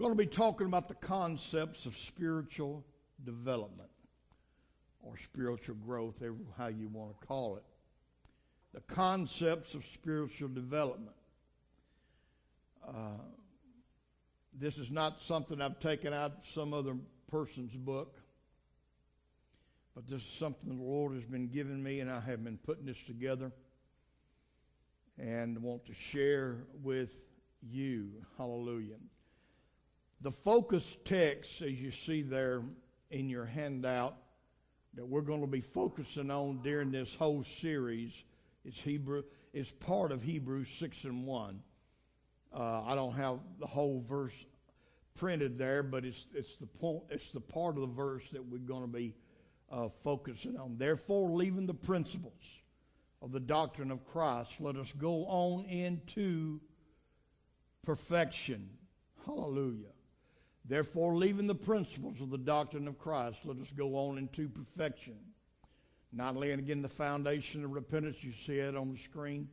going to be talking about the concepts of spiritual development or spiritual growth, how you want to call it. The concepts of spiritual development. Uh, this is not something I've taken out of some other person's book, but this is something the Lord has been giving me, and I have been putting this together and want to share with you. Hallelujah. The focus text, as you see there in your handout, that we're going to be focusing on during this whole series is Hebrew is part of Hebrews six and one. Uh, I don't have the whole verse printed there, but it's it's the point it's the part of the verse that we're going to be uh, focusing on. Therefore, leaving the principles of the doctrine of Christ, let us go on into perfection. Hallelujah. Therefore, leaving the principles of the doctrine of Christ, let us go on into perfection. Not laying again the foundation of repentance, you see it on the screen,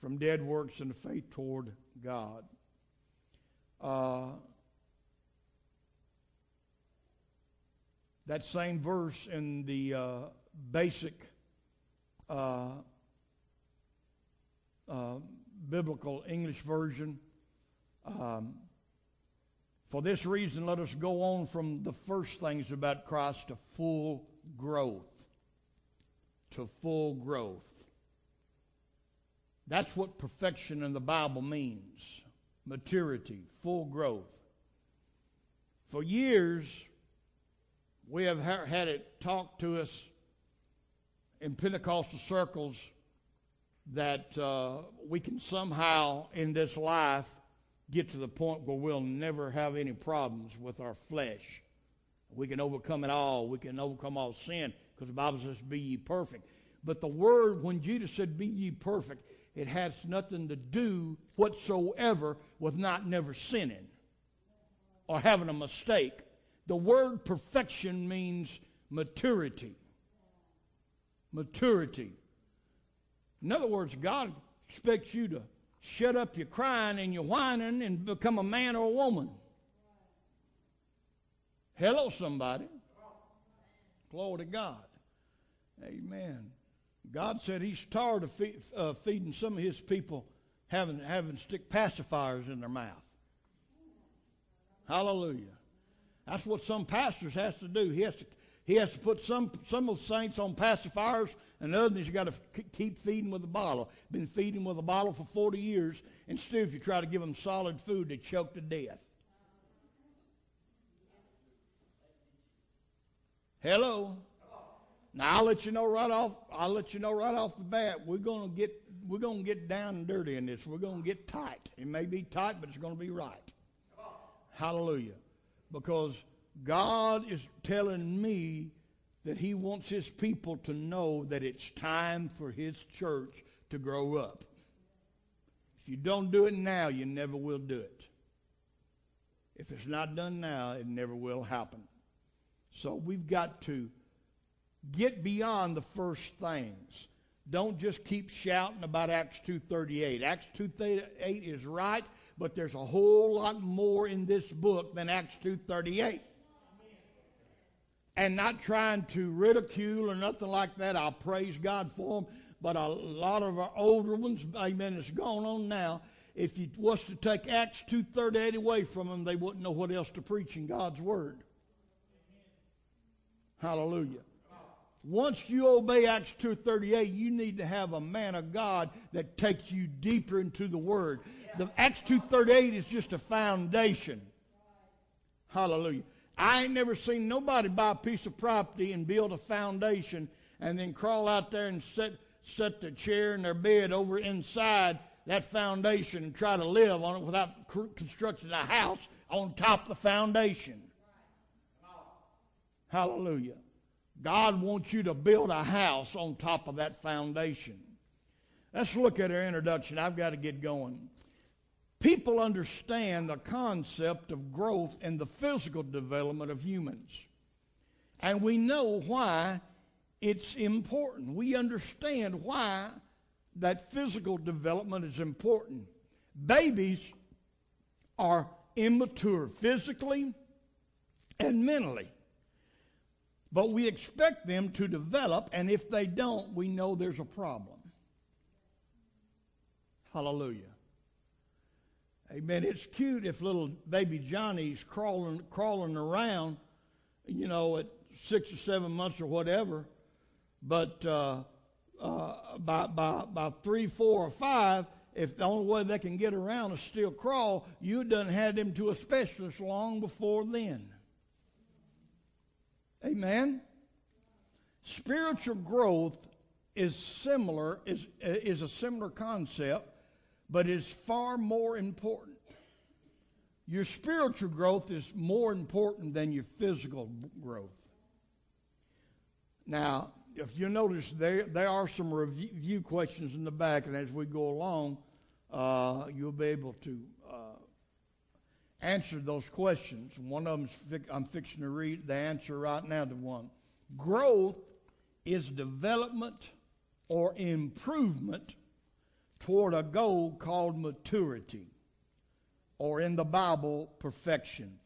from dead works and faith toward God. Uh, that same verse in the uh, basic uh, uh biblical English version. Um, for this reason, let us go on from the first things about Christ to full growth. To full growth. That's what perfection in the Bible means maturity, full growth. For years, we have had it talked to us in Pentecostal circles that uh, we can somehow in this life get to the point where we'll never have any problems with our flesh. We can overcome it all. We can overcome all sin because the Bible says, Be ye perfect. But the word, when Jesus said, Be ye perfect, it has nothing to do whatsoever with not never sinning or having a mistake. The word perfection means maturity. Maturity. In other words, God expects you to shut up your crying and your whining and become a man or a woman. Hello, somebody. Glory to God. Amen. God said He's tired of feed, uh, feeding some of His people having having stick pacifiers in their mouth. Hallelujah. That's what some pastors has to do. He has to he has to put some some of the saints on pacifiers and others you got to f- keep feeding with a bottle. Been feeding with a bottle for 40 years, and still, if you try to give them solid food, they choke to death. Hello. Now I'll let you know right off. I'll let you know right off the bat. We're gonna get we're gonna get down and dirty in this. We're gonna get tight. It may be tight, but it's gonna be right. Hallelujah. Because God is telling me that he wants his people to know that it's time for his church to grow up. If you don't do it now, you never will do it. If it's not done now, it never will happen. So we've got to get beyond the first things. Don't just keep shouting about Acts 2:38. Acts 2:38 is right, but there's a whole lot more in this book than Acts 2:38 and not trying to ridicule or nothing like that. I praise God for them. But a lot of our older ones, amen, it's gone on now. If you was to take Acts 2.38 away from them, they wouldn't know what else to preach in God's Word. Hallelujah. Once you obey Acts 2.38, you need to have a man of God that takes you deeper into the Word. The Acts 2.38 is just a foundation. Hallelujah. I ain't never seen nobody buy a piece of property and build a foundation and then crawl out there and set, set their chair and their bed over inside that foundation and try to live on it without constructing a house on top of the foundation. Hallelujah. God wants you to build a house on top of that foundation. Let's look at our introduction. I've got to get going. People understand the concept of growth and the physical development of humans. And we know why it's important. We understand why that physical development is important. Babies are immature physically and mentally. But we expect them to develop, and if they don't, we know there's a problem. Hallelujah. Amen. It's cute if little baby Johnny's crawling crawling around, you know, at six or seven months or whatever. But uh, uh, by, by, by three, four, or five, if the only way they can get around is still crawl, you done had them to a specialist long before then. Amen. Spiritual growth is similar, is, is a similar concept, but is far more important. Your spiritual growth is more important than your physical growth. Now, if you notice, there, there are some review questions in the back, and as we go along, uh, you'll be able to uh, answer those questions. One of them I'm fixing to read the answer right now to one. Growth is development or improvement toward a goal called maturity, or in the Bible, perfection.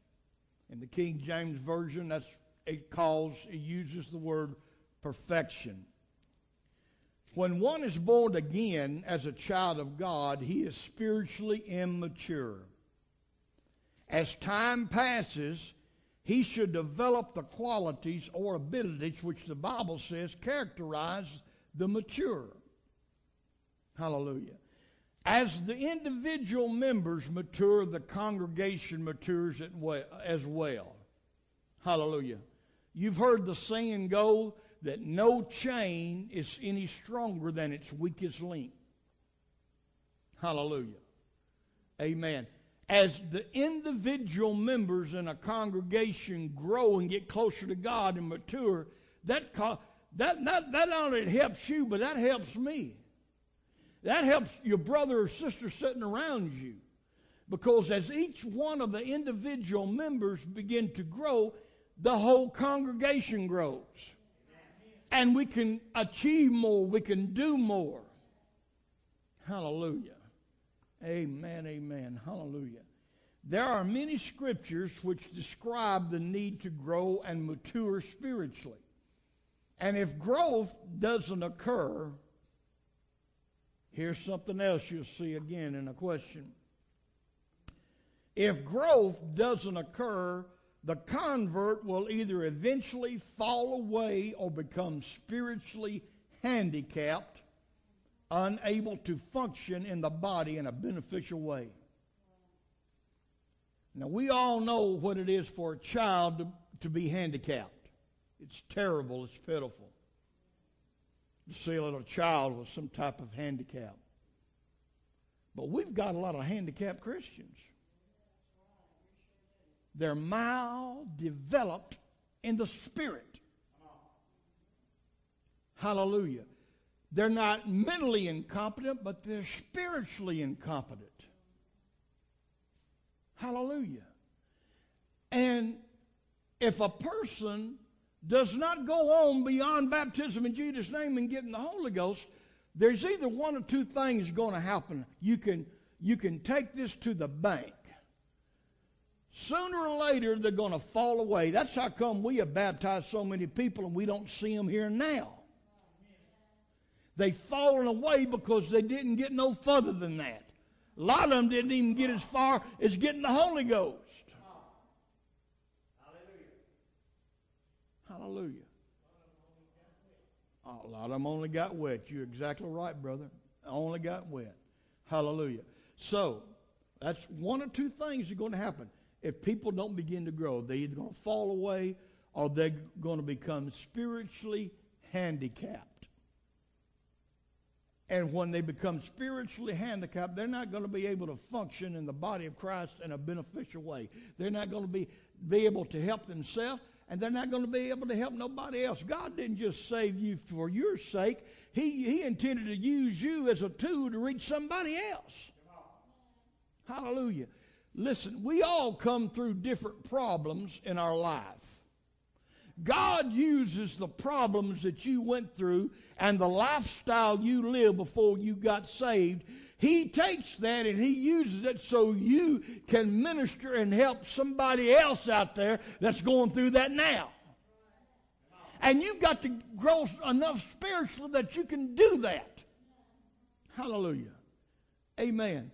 In the King James Version, that's it calls it uses the word perfection. When one is born again as a child of God, he is spiritually immature. As time passes, he should develop the qualities or abilities which the Bible says characterize the mature. Hallelujah. As the individual members mature, the congregation matures as well. Hallelujah. You've heard the saying go that no chain is any stronger than its weakest link. Hallelujah. Amen. As the individual members in a congregation grow and get closer to God and mature, that, that, that, that not only helps you, but that helps me. That helps your brother or sister sitting around you. Because as each one of the individual members begin to grow, the whole congregation grows and we can achieve more, we can do more. Hallelujah. Amen, amen. Hallelujah. There are many scriptures which describe the need to grow and mature spiritually. And if growth doesn't occur, here's something else you'll see again in a question. If growth doesn't occur, the convert will either eventually fall away or become spiritually handicapped, unable to function in the body in a beneficial way. Now, we all know what it is for a child to, to be handicapped. It's terrible, it's pitiful to see a little child with some type of handicap. But we've got a lot of handicapped Christians. They're mild developed in the spirit. Hallelujah. They're not mentally incompetent, but they're spiritually incompetent. Hallelujah. And if a person does not go on beyond baptism in Jesus' name and getting the Holy Ghost, there's either one or two things going to happen. You can, you can take this to the bank. Sooner or later, they're going to fall away. That's how come we have baptized so many people and we don't see them here now. They've fallen away because they didn't get no further than that. A lot of them didn't even get as far as getting the Holy Ghost. Hallelujah. A lot of them only got wet. You're exactly right, brother. Only got wet. Hallelujah. So, that's one or two things are going to happen if people don't begin to grow, they're either going to fall away or they're going to become spiritually handicapped. And when they become spiritually handicapped, they're not going to be able to function in the body of Christ in a beneficial way. They're not going to be, be able to help themselves, and they're not going to be able to help nobody else. God didn't just save you for your sake, He, he intended to use you as a tool to reach somebody else. Hallelujah. Listen, we all come through different problems in our life. God uses the problems that you went through and the lifestyle you lived before you got saved. He takes that and he uses it so you can minister and help somebody else out there that's going through that now. And you've got to grow enough spiritually that you can do that. Hallelujah. Amen.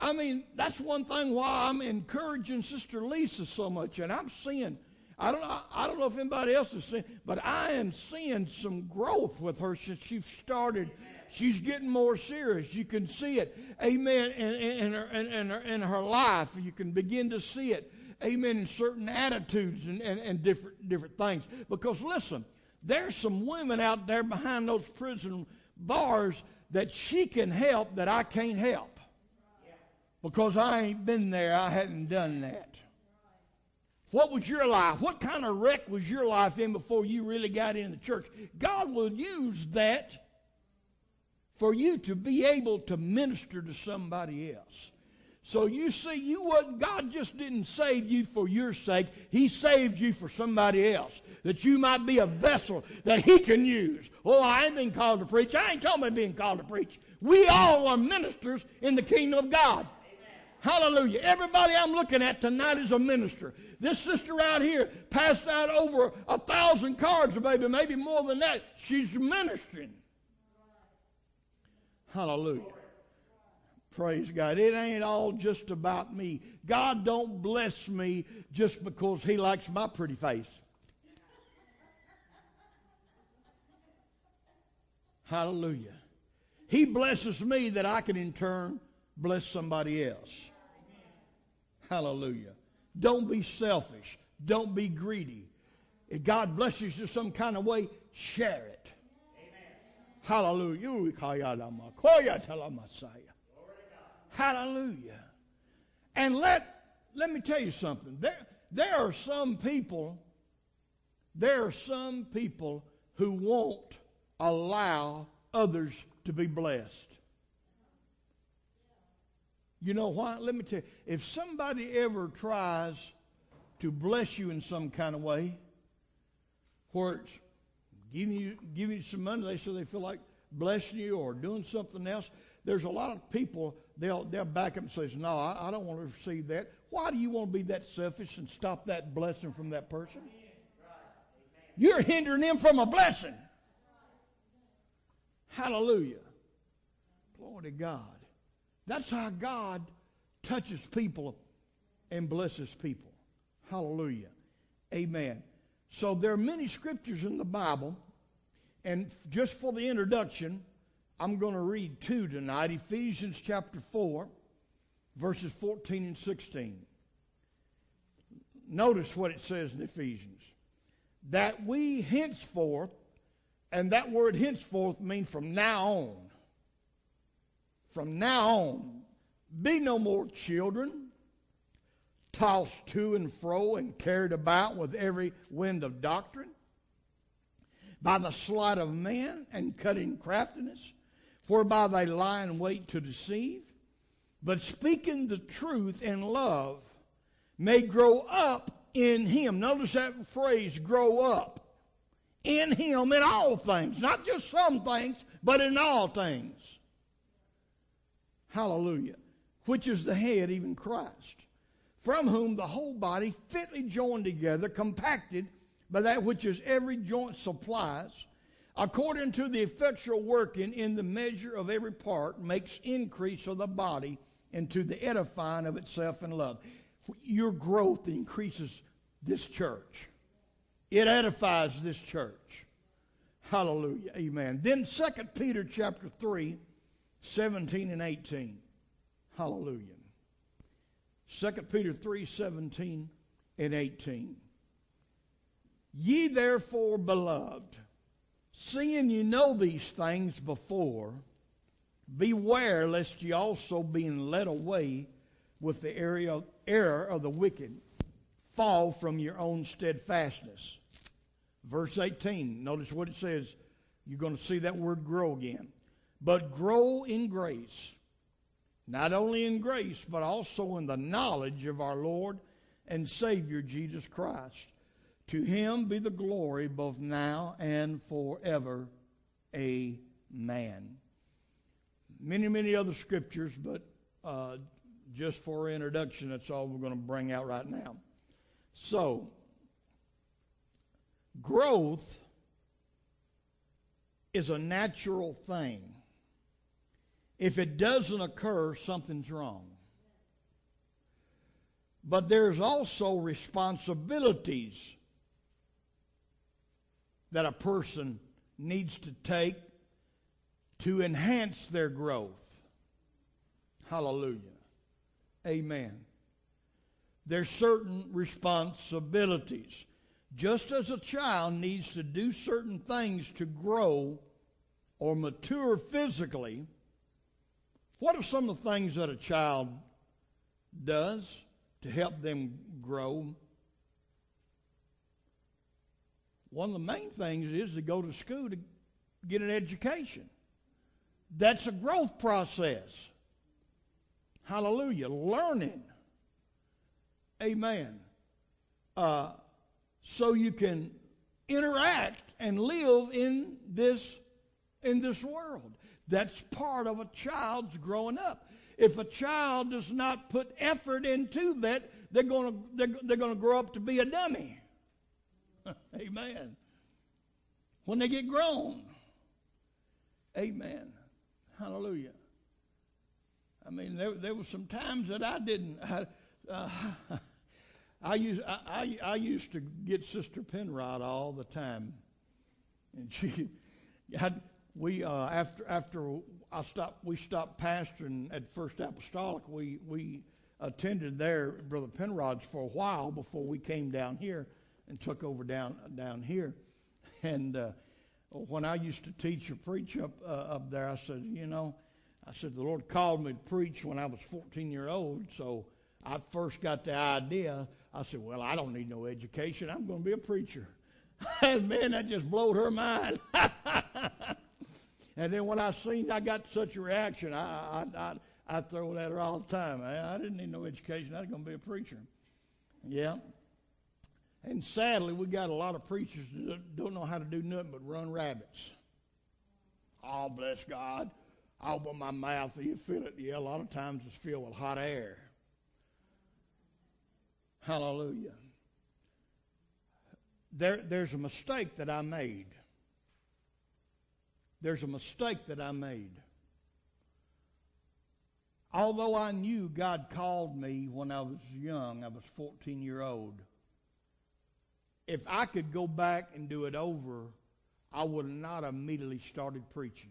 I mean, that's one thing why I'm encouraging Sister Lisa so much. And I'm seeing, I don't, I don't know if anybody else is seeing, but I am seeing some growth with her since she started She's getting more serious. You can see it. Amen. In, her, in, her, in her life, you can begin to see it. Amen. In certain attitudes and, and, and different, different things. Because listen, there's some women out there behind those prison bars that she can help that I can't help. Because I ain't been there, I hadn't done that. What was your life? What kind of wreck was your life in before you really got in the church? God will use that for you to be able to minister to somebody else. So you see, you wasn't, God just didn't save you for your sake. He saved you for somebody else. That you might be a vessel that He can use. Oh, I ain't been called to preach. I ain't talking about being called to preach. We all are ministers in the kingdom of God. Hallelujah. Everybody I'm looking at tonight is a minister. This sister out here passed out over a thousand cards, baby, maybe more than that. She's ministering. Hallelujah. Praise God. It ain't all just about me. God don't bless me just because He likes my pretty face. Hallelujah. He blesses me that I can in turn bless somebody else. Hallelujah. Don't be selfish. Don't be greedy. If God blesses you some kind of way, share it. Hallelujah. Hallelujah. And let, let me tell you something. There, there are some people, there are some people who won't allow others to be blessed. You know why? Let me tell you. If somebody ever tries to bless you in some kind of way, where it's giving you, giving you some money they so they feel like blessing you or doing something else. There's a lot of people, they'll, they'll back up and say, No, I, I don't want to receive that. Why do you want to be that selfish and stop that blessing from that person? You're hindering them from a blessing. Hallelujah. Glory to God. That's how God touches people and blesses people. Hallelujah. Amen. So there are many scriptures in the Bible, and just for the introduction, I'm going to read two tonight. Ephesians chapter 4, verses 14 and 16. Notice what it says in Ephesians. That we henceforth, and that word henceforth means from now on, from now on, be no more children tossed to and fro and carried about with every wind of doctrine, by the sleight of men and cutting craftiness, whereby they lie in wait to deceive, but speaking the truth in love, may grow up in him. Notice that phrase, grow up. In him in all things, not just some things, but in all things. Hallelujah. Which is the head, even Christ from whom the whole body, fitly joined together, compacted by that which is every joint supplies, according to the effectual working in the measure of every part, makes increase of the body into the edifying of itself in love. Your growth increases this church. It edifies this church. Hallelujah. Amen. Then 2 Peter chapter 3, 17 and 18. Hallelujah. 2 Peter 3 17 and 18. Ye therefore, beloved, seeing you know these things before, beware lest ye also, being led away with the error of the wicked, fall from your own steadfastness. Verse 18, notice what it says. You're going to see that word grow again. But grow in grace not only in grace, but also in the knowledge of our Lord and Savior Jesus Christ. To him be the glory both now and forever. Amen. many, many other scriptures, but uh, just for introduction, that's all we're going to bring out right now. So, growth is a natural thing. If it doesn't occur, something's wrong. But there's also responsibilities that a person needs to take to enhance their growth. Hallelujah. Amen. There's certain responsibilities. Just as a child needs to do certain things to grow or mature physically, what are some of the things that a child does to help them grow? One of the main things is to go to school to get an education. That's a growth process. Hallelujah. Learning. Amen. Uh, so you can interact and live in this in this world. That's part of a child's growing up. If a child does not put effort into that, they're going to they're, they're going to grow up to be a dummy. Amen. When they get grown. Amen. Hallelujah. I mean, there, there were some times that I didn't. I, uh, I used I, I, I, used to get Sister Penrod all the time, and she had we uh, after after I stopped we stopped pastoring at First Apostolic. We we attended there, Brother Penrod's, for a while before we came down here and took over down down here, and. Uh, when I used to teach or preach up uh, up there, I said, you know, I said the Lord called me to preach when I was 14 year old, so I first got the idea. I said, well, I don't need no education. I'm going to be a preacher. Man, that just blowed her mind. and then when I seen I got such a reaction, I, I, I, I throw it at her all the time. I, I didn't need no education. I was going to be a preacher. Yeah. And sadly, we got a lot of preachers that don't know how to do nothing but run rabbits. Oh, bless God. I open my mouth, and you feel it. Yeah, a lot of times it's filled with hot air. Hallelujah. There, there's a mistake that I made. There's a mistake that I made. Although I knew God called me when I was young, I was 14 year old if I could go back and do it over, I would not immediately started preaching.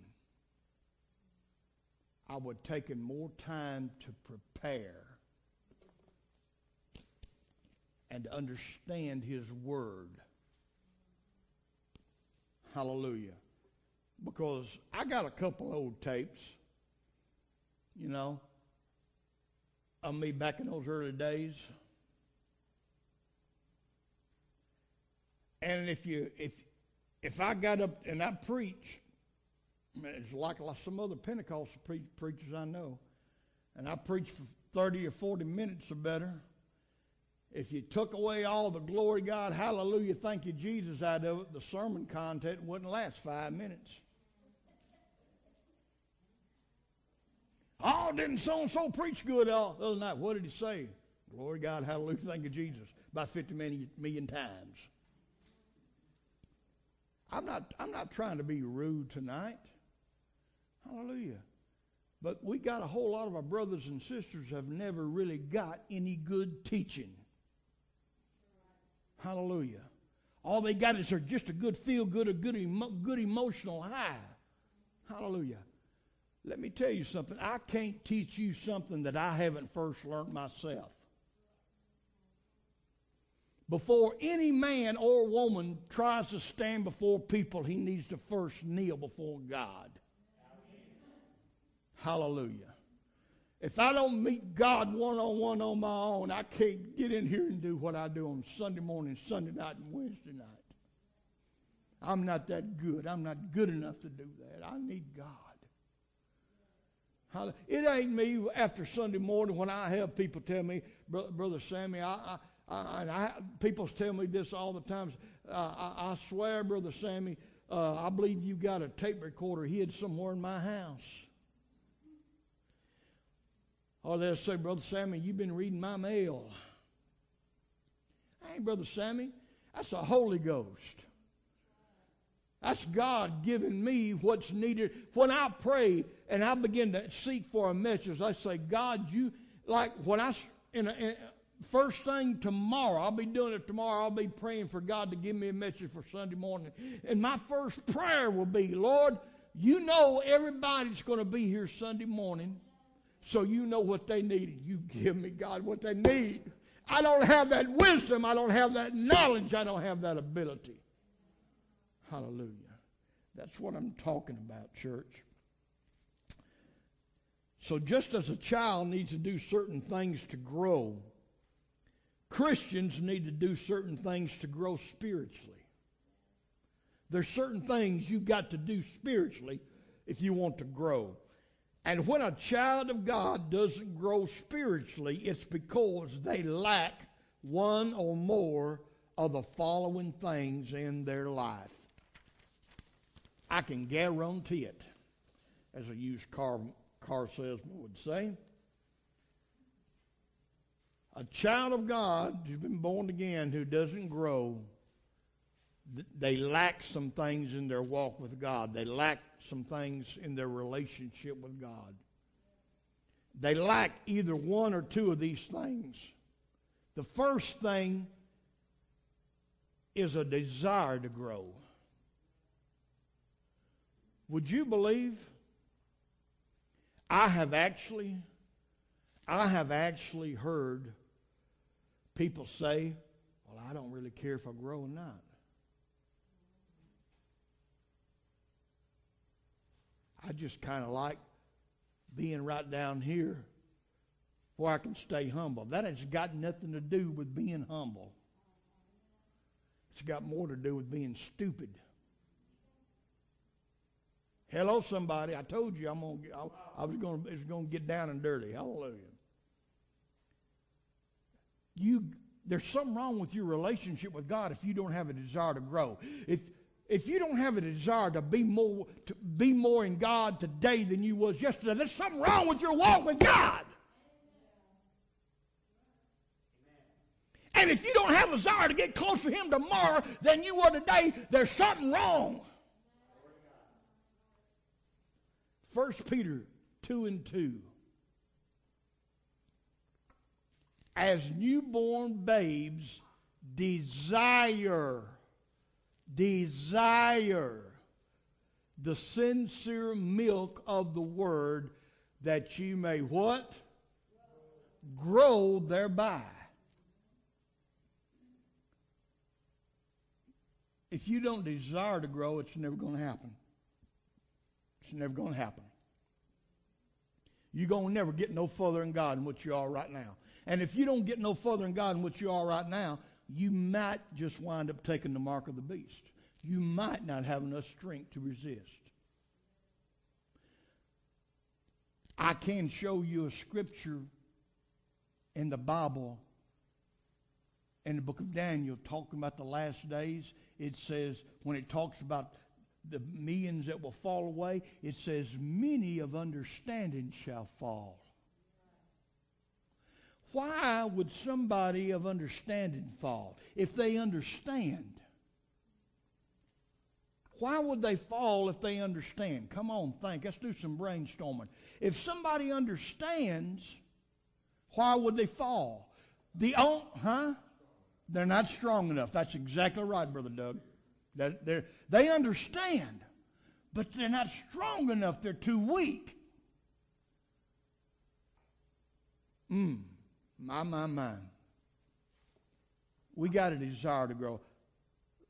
I would have taken more time to prepare and to understand His Word. Hallelujah. Because I got a couple old tapes, you know, of me back in those early days. And if you if if I got up and I preached, it's like, some other Pentecostal pre- preachers I know, and I preached for 30 or 40 minutes or better. If you took away all the glory, God, hallelujah, thank you, Jesus, out of it, the sermon content wouldn't last five minutes. Oh, didn't so and so preach good all the other night? What did he say? Glory God, hallelujah, thank you, Jesus, about 50 million, million times. I'm not, I'm not trying to be rude tonight. Hallelujah. But we got a whole lot of our brothers and sisters have never really got any good teaching. Hallelujah. All they got is just a good feel good, a good, emo- good emotional high. Hallelujah. Let me tell you something. I can't teach you something that I haven't first learned myself. Before any man or woman tries to stand before people, he needs to first kneel before God. Hallelujah. If I don't meet God one on one on my own, I can't get in here and do what I do on Sunday morning, Sunday night, and Wednesday night. I'm not that good. I'm not good enough to do that. I need God. It ain't me after Sunday morning when I have people tell me, Brother Sammy, I, I and I, people tell me this all the time. Uh, I, I, swear, Brother Sammy, uh, I believe you got a tape recorder hid somewhere in my house. Or they'll say, Brother Sammy, you've been reading my mail. Hey, Brother Sammy, that's the Holy Ghost. That's God giving me what's needed. When I pray and I begin to seek for a message, I say, God, you, like when I, in, a, in first thing tomorrow, I'll be doing it tomorrow, I'll be praying for God to give me a message for Sunday morning. And my first prayer will be, Lord, you know everybody's going to be here Sunday morning, so you know what they need. You give me, God, what they need. I don't have that wisdom, I don't have that knowledge, I don't have that ability. Hallelujah. That's what I'm talking about, church. So, just as a child needs to do certain things to grow, Christians need to do certain things to grow spiritually. There's certain things you've got to do spiritually if you want to grow. And when a child of God doesn't grow spiritually, it's because they lack one or more of the following things in their life. I can guarantee it, as a used car, car salesman would say. A child of God who's been born again who doesn't grow, they lack some things in their walk with God. They lack some things in their relationship with God. They lack either one or two of these things. The first thing is a desire to grow. Would you believe? I have actually, I have actually heard people say, Well, I don't really care if I grow or not. I just kind of like being right down here where I can stay humble. That has got nothing to do with being humble. It's got more to do with being stupid. Hello, somebody. I told you I'm gonna. I, I was gonna. It's gonna get down and dirty. Hallelujah. You. There's something wrong with your relationship with God if you don't have a desire to grow. If if you don't have a desire to be more to be more in God today than you was yesterday, there's something wrong with your walk with God. And if you don't have a desire to get closer to Him tomorrow than you were today, there's something wrong. 1 Peter 2 and 2. As newborn babes desire, desire the sincere milk of the word that you may what? Grow thereby. If you don't desire to grow, it's never going to happen. It's never going to happen. You're going to never get no further in God than what you are right now. And if you don't get no further in God than what you are right now, you might just wind up taking the mark of the beast. You might not have enough strength to resist. I can show you a scripture in the Bible, in the book of Daniel, talking about the last days. It says, when it talks about the millions that will fall away, it says, many of understanding shall fall. Why would somebody of understanding fall? If they understand. Why would they fall if they understand? Come on, think. Let's do some brainstorming. If somebody understands, why would they fall? The huh? They're not strong enough. That's exactly right, Brother Doug. They're, they understand, but they're not strong enough. They're too weak. Hmm. My, my, my. We got a desire to grow.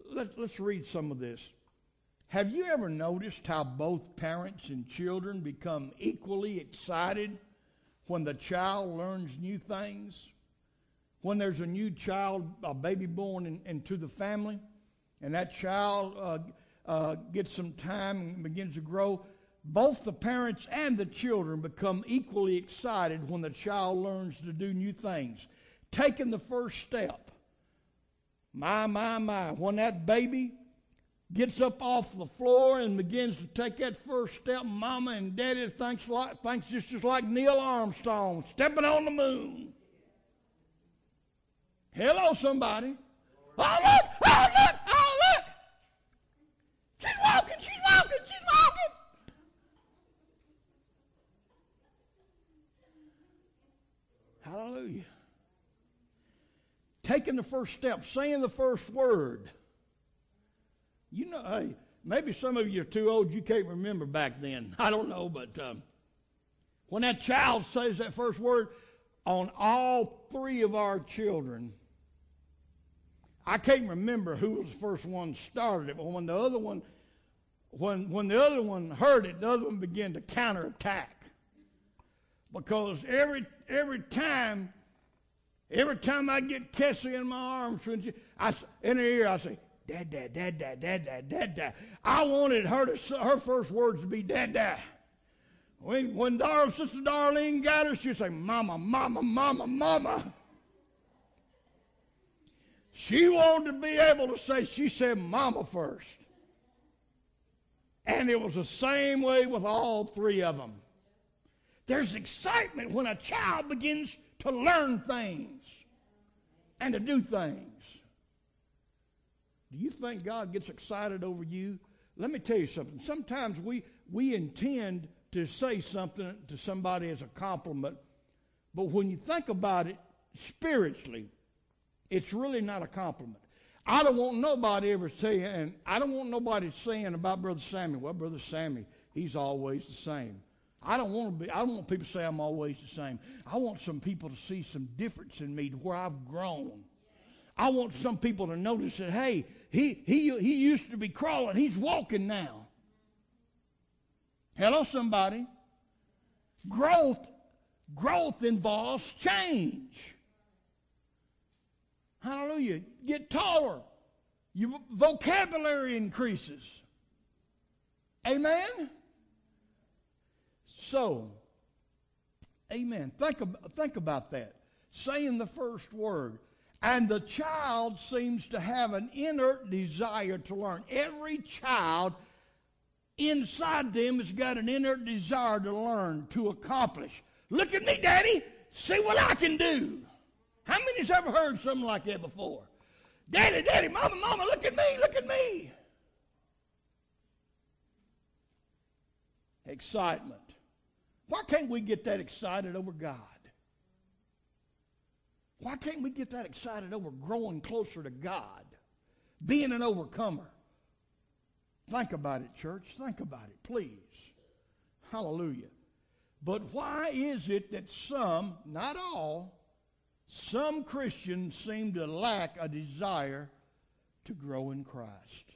Let, let's read some of this. Have you ever noticed how both parents and children become equally excited when the child learns new things? When there's a new child, a baby born in, into the family? And that child uh, uh, gets some time and begins to grow, both the parents and the children become equally excited when the child learns to do new things. Taking the first step. My, my, my. When that baby gets up off the floor and begins to take that first step. Mama and Daddy thinks like thinks just, just like Neil Armstrong stepping on the moon. Hello, somebody. Oh look! Oh look! She's walking! She's walking! She's walking! Hallelujah. Taking the first step, saying the first word. You know, hey, maybe some of you are too old, you can't remember back then. I don't know, but um, when that child says that first word, on all three of our children, I can't remember who was the first one started it, but when the other one, when when the other one heard it, the other one began to counterattack. Because every every time, Every time I get Kessie in my arms, I, in her ear, I say, Dad, dad, dad, dad, dad, dad, dad, dad. I wanted her to, her first words to be dad, dad. When, when Dar- Sister Darlene got her, she'd say, Mama, Mama, Mama, Mama. She wanted to be able to say, she said, Mama first. And it was the same way with all three of them. There's excitement when a child begins to learn things and to do things. Do you think God gets excited over you? Let me tell you something. Sometimes we, we intend to say something to somebody as a compliment, but when you think about it spiritually, it's really not a compliment. I don't want nobody ever saying, and I don't want nobody saying about Brother Sammy, well, Brother Sammy, he's always the same. I don't want to be, I don't want people to say I'm always the same. I want some people to see some difference in me to where I've grown. I want some people to notice that, hey, he, he, he used to be crawling, he's walking now. Hello, somebody. Growth, growth involves change. Hallelujah. Get taller. Your vocabulary increases. Amen? So, amen. Think, think about that. Saying the first word. And the child seems to have an inert desire to learn. Every child inside them has got an inert desire to learn, to accomplish. Look at me, Daddy. See what I can do. How many's ever heard something like that before? Daddy, Daddy, Mama, Mama, look at me, look at me. Excitement. Why can't we get that excited over God? Why can't we get that excited over growing closer to God? Being an overcomer. Think about it, church. Think about it, please. Hallelujah. But why is it that some, not all, some Christians seem to lack a desire to grow in Christ?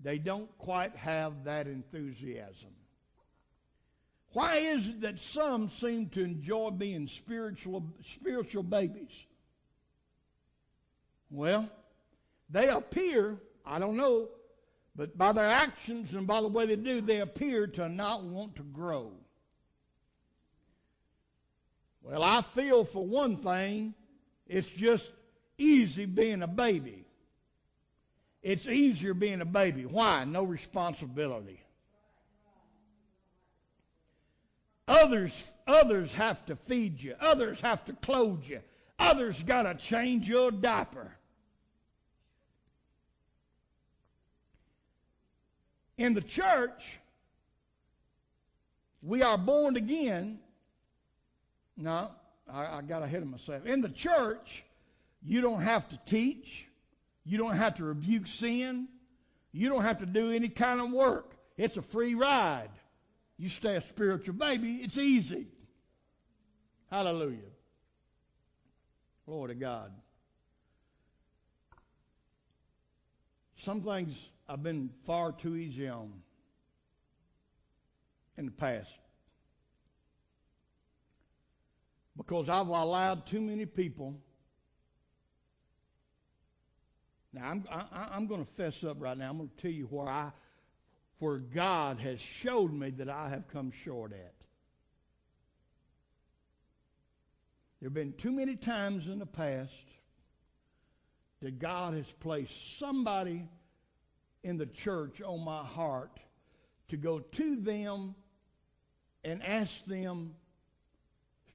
They don't quite have that enthusiasm. Why is it that some seem to enjoy being spiritual, spiritual babies? Well, they appear, I don't know, but by their actions and by the way they do, they appear to not want to grow. Well, I feel for one thing, it's just easy being a baby. It's easier being a baby. Why? No responsibility. Others, others have to feed you. Others have to clothe you. Others got to change your diaper. In the church, we are born again. No, I, I got ahead of myself. In the church, you don't have to teach. You don't have to rebuke sin. You don't have to do any kind of work. It's a free ride you stay a spiritual baby, it's easy. Hallelujah. Glory to God. Some things I've been far too easy on in the past because I've allowed too many people. Now, I'm, I, am going to fess up right now. I'm going to tell you where I where God has showed me that I have come short at. There have been too many times in the past that God has placed somebody in the church on my heart to go to them and ask them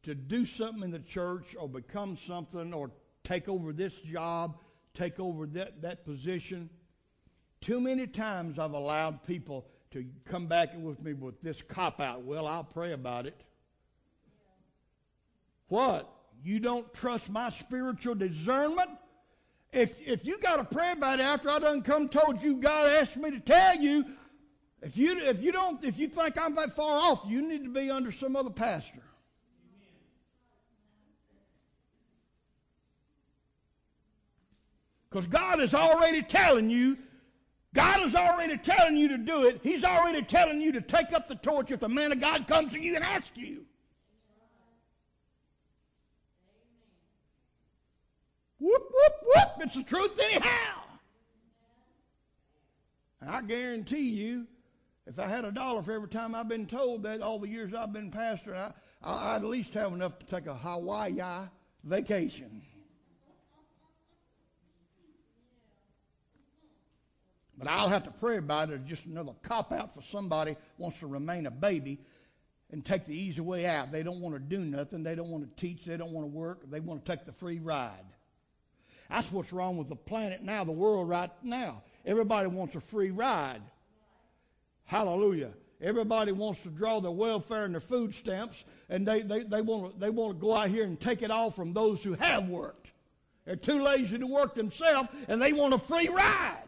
to do something in the church or become something or take over this job, take over that, that position. Too many times I've allowed people to come back with me with this cop out. Well, I'll pray about it. What? You don't trust my spiritual discernment? If, if you got to pray about it after I done come told you God asked me to tell you, if you, if you don't, if you think I'm that far off, you need to be under some other pastor. Because God is already telling you, God is already telling you to do it. He's already telling you to take up the torch if the man of God comes to you and asks you. Whoop, whoop, whoop. It's the truth anyhow. And I guarantee you, if I had a dollar for every time I've been told that all the years I've been pastor, I, I, would at least have enough to take a Hawaii vacation. But I'll have to pray about it. Just another cop out for somebody wants to remain a baby and take the easy way out. They don't want to do nothing. They don't want to teach. They don't want to work. They want to take the free ride. That's what's wrong with the planet now, the world right now. Everybody wants a free ride. Hallelujah. Everybody wants to draw their welfare and their food stamps, and they, they, they, want to, they want to go out here and take it all from those who have worked. They're too lazy to work themselves, and they want a free ride.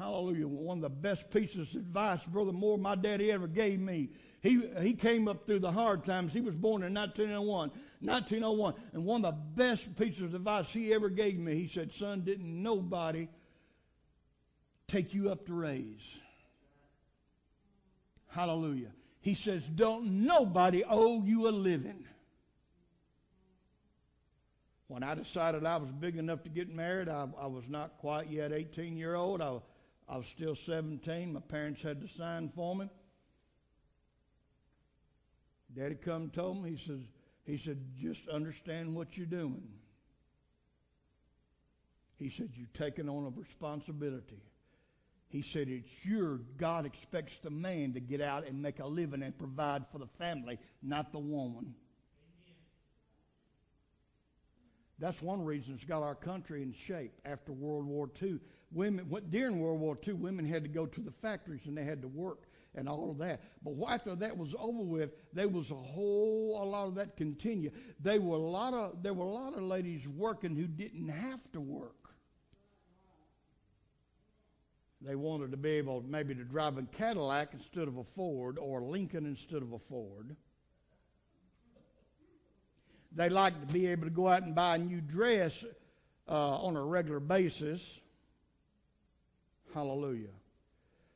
Hallelujah. One of the best pieces of advice Brother Moore, my daddy, ever gave me. He, he came up through the hard times. He was born in 1901. 1901. And one of the best pieces of advice he ever gave me, he said, Son, didn't nobody take you up to raise? Hallelujah. He says, Don't nobody owe you a living. When I decided I was big enough to get married, I, I was not quite yet 18 year old. I, I was still 17. My parents had to sign for me. Daddy come and told me, he says, he said, just understand what you're doing. He said, you're taking on a responsibility. He said, it's your, God expects the man to get out and make a living and provide for the family, not the woman. That's one reason it's got our country in shape after World War II. Women, during World War II, women had to go to the factories and they had to work and all of that. But after that was over with, there was a whole a lot of that continue. There were a lot of there were a lot of ladies working who didn't have to work. They wanted to be able maybe to drive a Cadillac instead of a Ford or a Lincoln instead of a Ford. They liked to be able to go out and buy a new dress uh, on a regular basis. Hallelujah.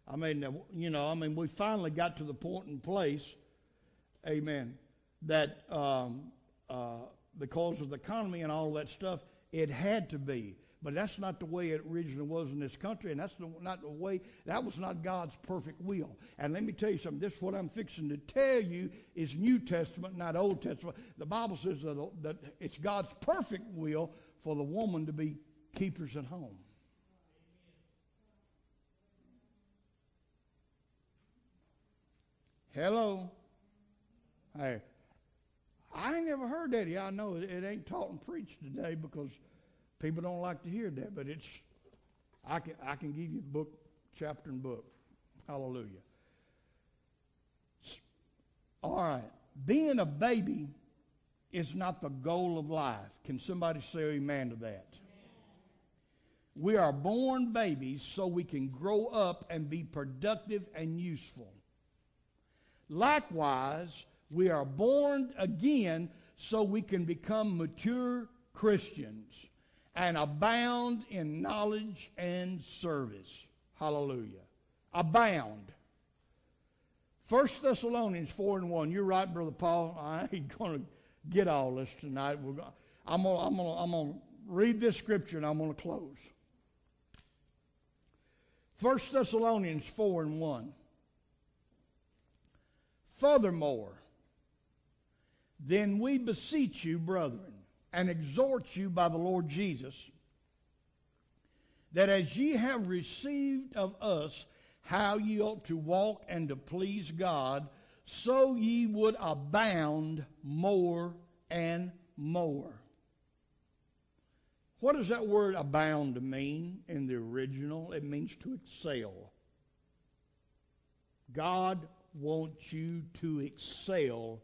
I mean, you know, I mean, we finally got to the point and place, amen, that um, uh, because of the economy and all that stuff, it had to be. But that's not the way it originally was in this country, and that's not the way, that was not God's perfect will. And let me tell you something, this is what I'm fixing to tell you is New Testament, not Old Testament. The Bible says that, that it's God's perfect will for the woman to be keepers at home. Hello. Hey, I ain't never heard that. Yeah, I know it, ain't taught and preached today because people don't like to hear that, but it's I can I can give you book, chapter and book. Hallelujah. All right. Being a baby is not the goal of life. Can somebody say amen to that? We are born babies so we can grow up and be productive and useful. Likewise, we are born again so we can become mature Christians and abound in knowledge and service. Hallelujah. Abound. 1 Thessalonians 4 and 1. You're right, Brother Paul. I ain't going to get all this tonight. We're gonna, I'm going I'm to I'm gonna read this scripture and I'm going to close. 1 Thessalonians 4 and 1. Furthermore, then we beseech you, brethren, and exhort you by the Lord Jesus, that as ye have received of us how ye ought to walk and to please God, so ye would abound more and more. What does that word abound mean in the original? It means to excel. God wants you to excel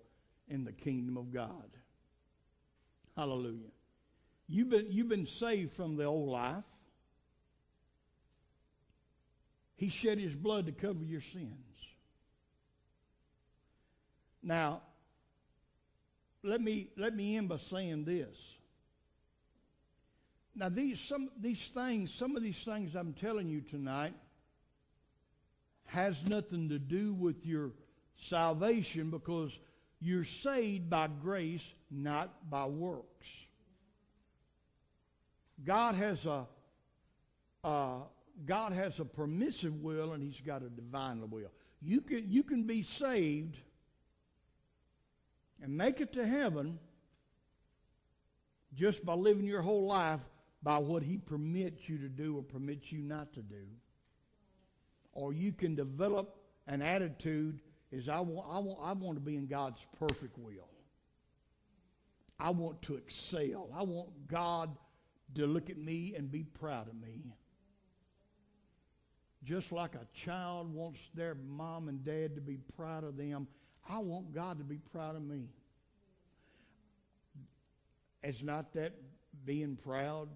in the kingdom of God. Hallelujah. You've been, you've been saved from the old life. He shed his blood to cover your sins. Now, let me let me end by saying this. Now, these some these things, some of these things I'm telling you tonight has nothing to do with your salvation because you're saved by grace, not by works. God has a uh, God has a permissive will and He's got a divine will. You can you can be saved and make it to heaven just by living your whole life by what He permits you to do or permits you not to do. Or you can develop an attitude is I want, I want, I want to be in God's perfect will. I want to excel. I want God to look at me and be proud of me. Just like a child wants their mom and dad to be proud of them, I want God to be proud of me. It's not that being proud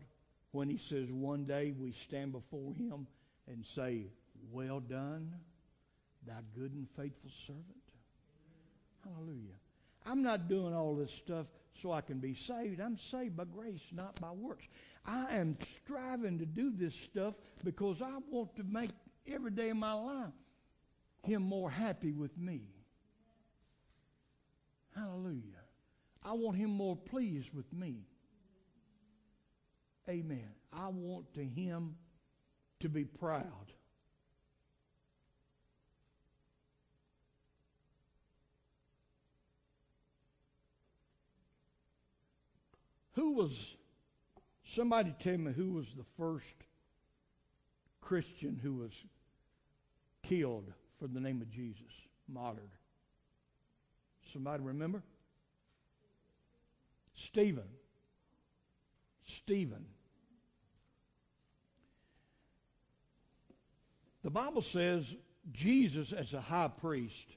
when He says one day we stand before Him and say, Well done, thy good and faithful servant. Hallelujah. I'm not doing all this stuff so I can be saved. I'm saved by grace, not by works. I am striving to do this stuff because I want to make every day of my life him more happy with me. Hallelujah. I want him more pleased with me. Amen. I want to him to be proud. Who was, somebody tell me who was the first Christian who was killed for the name of Jesus, martyred? Somebody remember? Stephen. Stephen. The Bible says Jesus, as a high priest,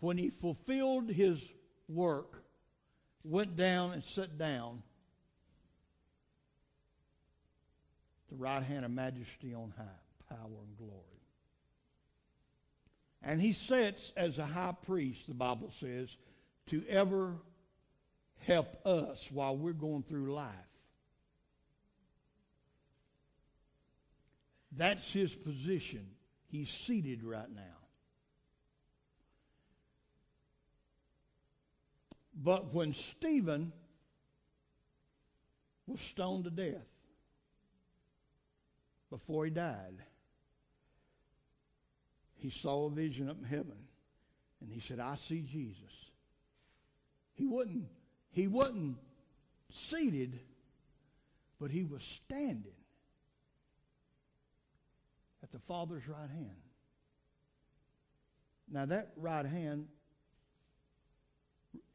when he fulfilled his work, went down and sat down the right hand of majesty on high, power and glory. And he sits as a high priest, the Bible says, to ever help us while we're going through life. That's his position. He's seated right now. But when Stephen was stoned to death before he died, he saw a vision up in heaven and he said, I see Jesus. He wasn't, he wasn't seated, but he was standing at the Father's right hand. Now, that right hand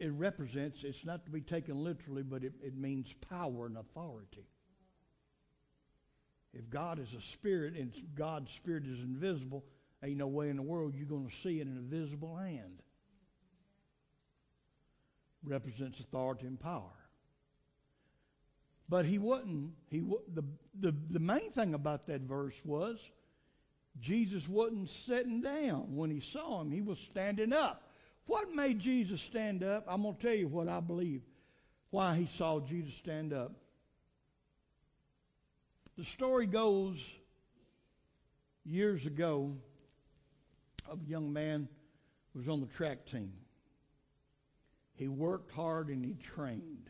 it represents, it's not to be taken literally, but it, it means power and authority. If God is a spirit and God's spirit is invisible, ain't no way in the world you're going to see it in a visible hand. Represents authority and power. But he wasn't, he, the, the, the main thing about that verse was Jesus wasn't sitting down when he saw him, he was standing up. What made Jesus stand up? I'm going to tell you what I believe why he saw Jesus stand up. The story goes years ago of a young man who was on the track team. He worked hard and he trained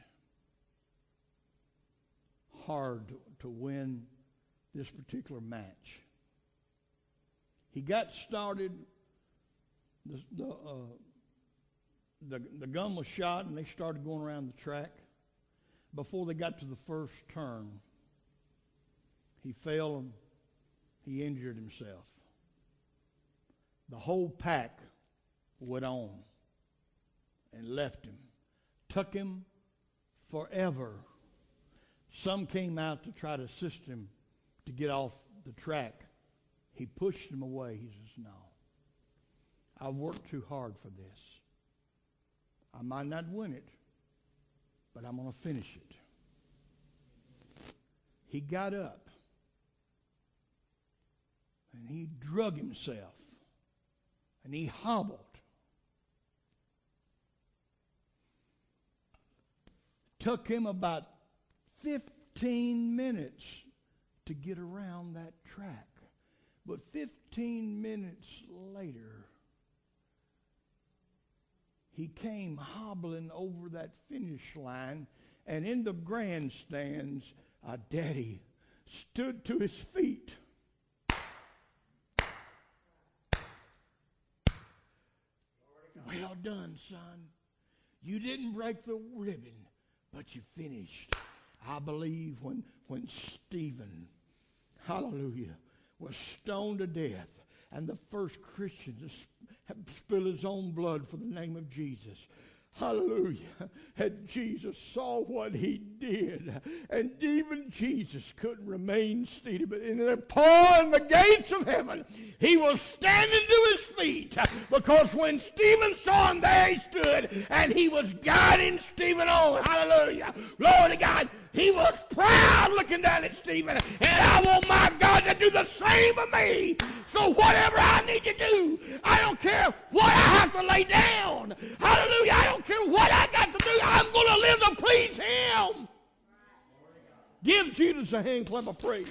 hard to win this particular match. He got started. The, the, uh, the, the gun was shot and they started going around the track. Before they got to the first turn, He fell and he injured himself. The whole pack went on and left him, took him forever. Some came out to try to assist him to get off the track. He pushed them away. He says, No. I worked too hard for this. I might not win it, but I'm going to finish it. He got up and he drug himself and he hobbled. Took him about 15 minutes to get around that track. But 15 minutes later, he came hobbling over that finish line, and in the grandstands, a daddy stood to his feet. Well done, son. You didn't break the ribbon, but you finished. I believe when, when Stephen, hallelujah, was stoned to death, and the first Christian to spill his own blood for the name of Jesus. Hallelujah. And Jesus saw what he did. And even Jesus couldn't remain seated. But in the upon the gates of heaven, he was standing to his feet. Because when Stephen saw him there, he stood and he was guiding Stephen on. Hallelujah. Glory to God. He was proud looking down at Stephen. And I want my God to do the same for me. So whatever I need to do, I don't care what I have to lay down. Hallelujah. I don't care what I got to do. I'm going to live to please him. Give Jesus a hand clap of praise.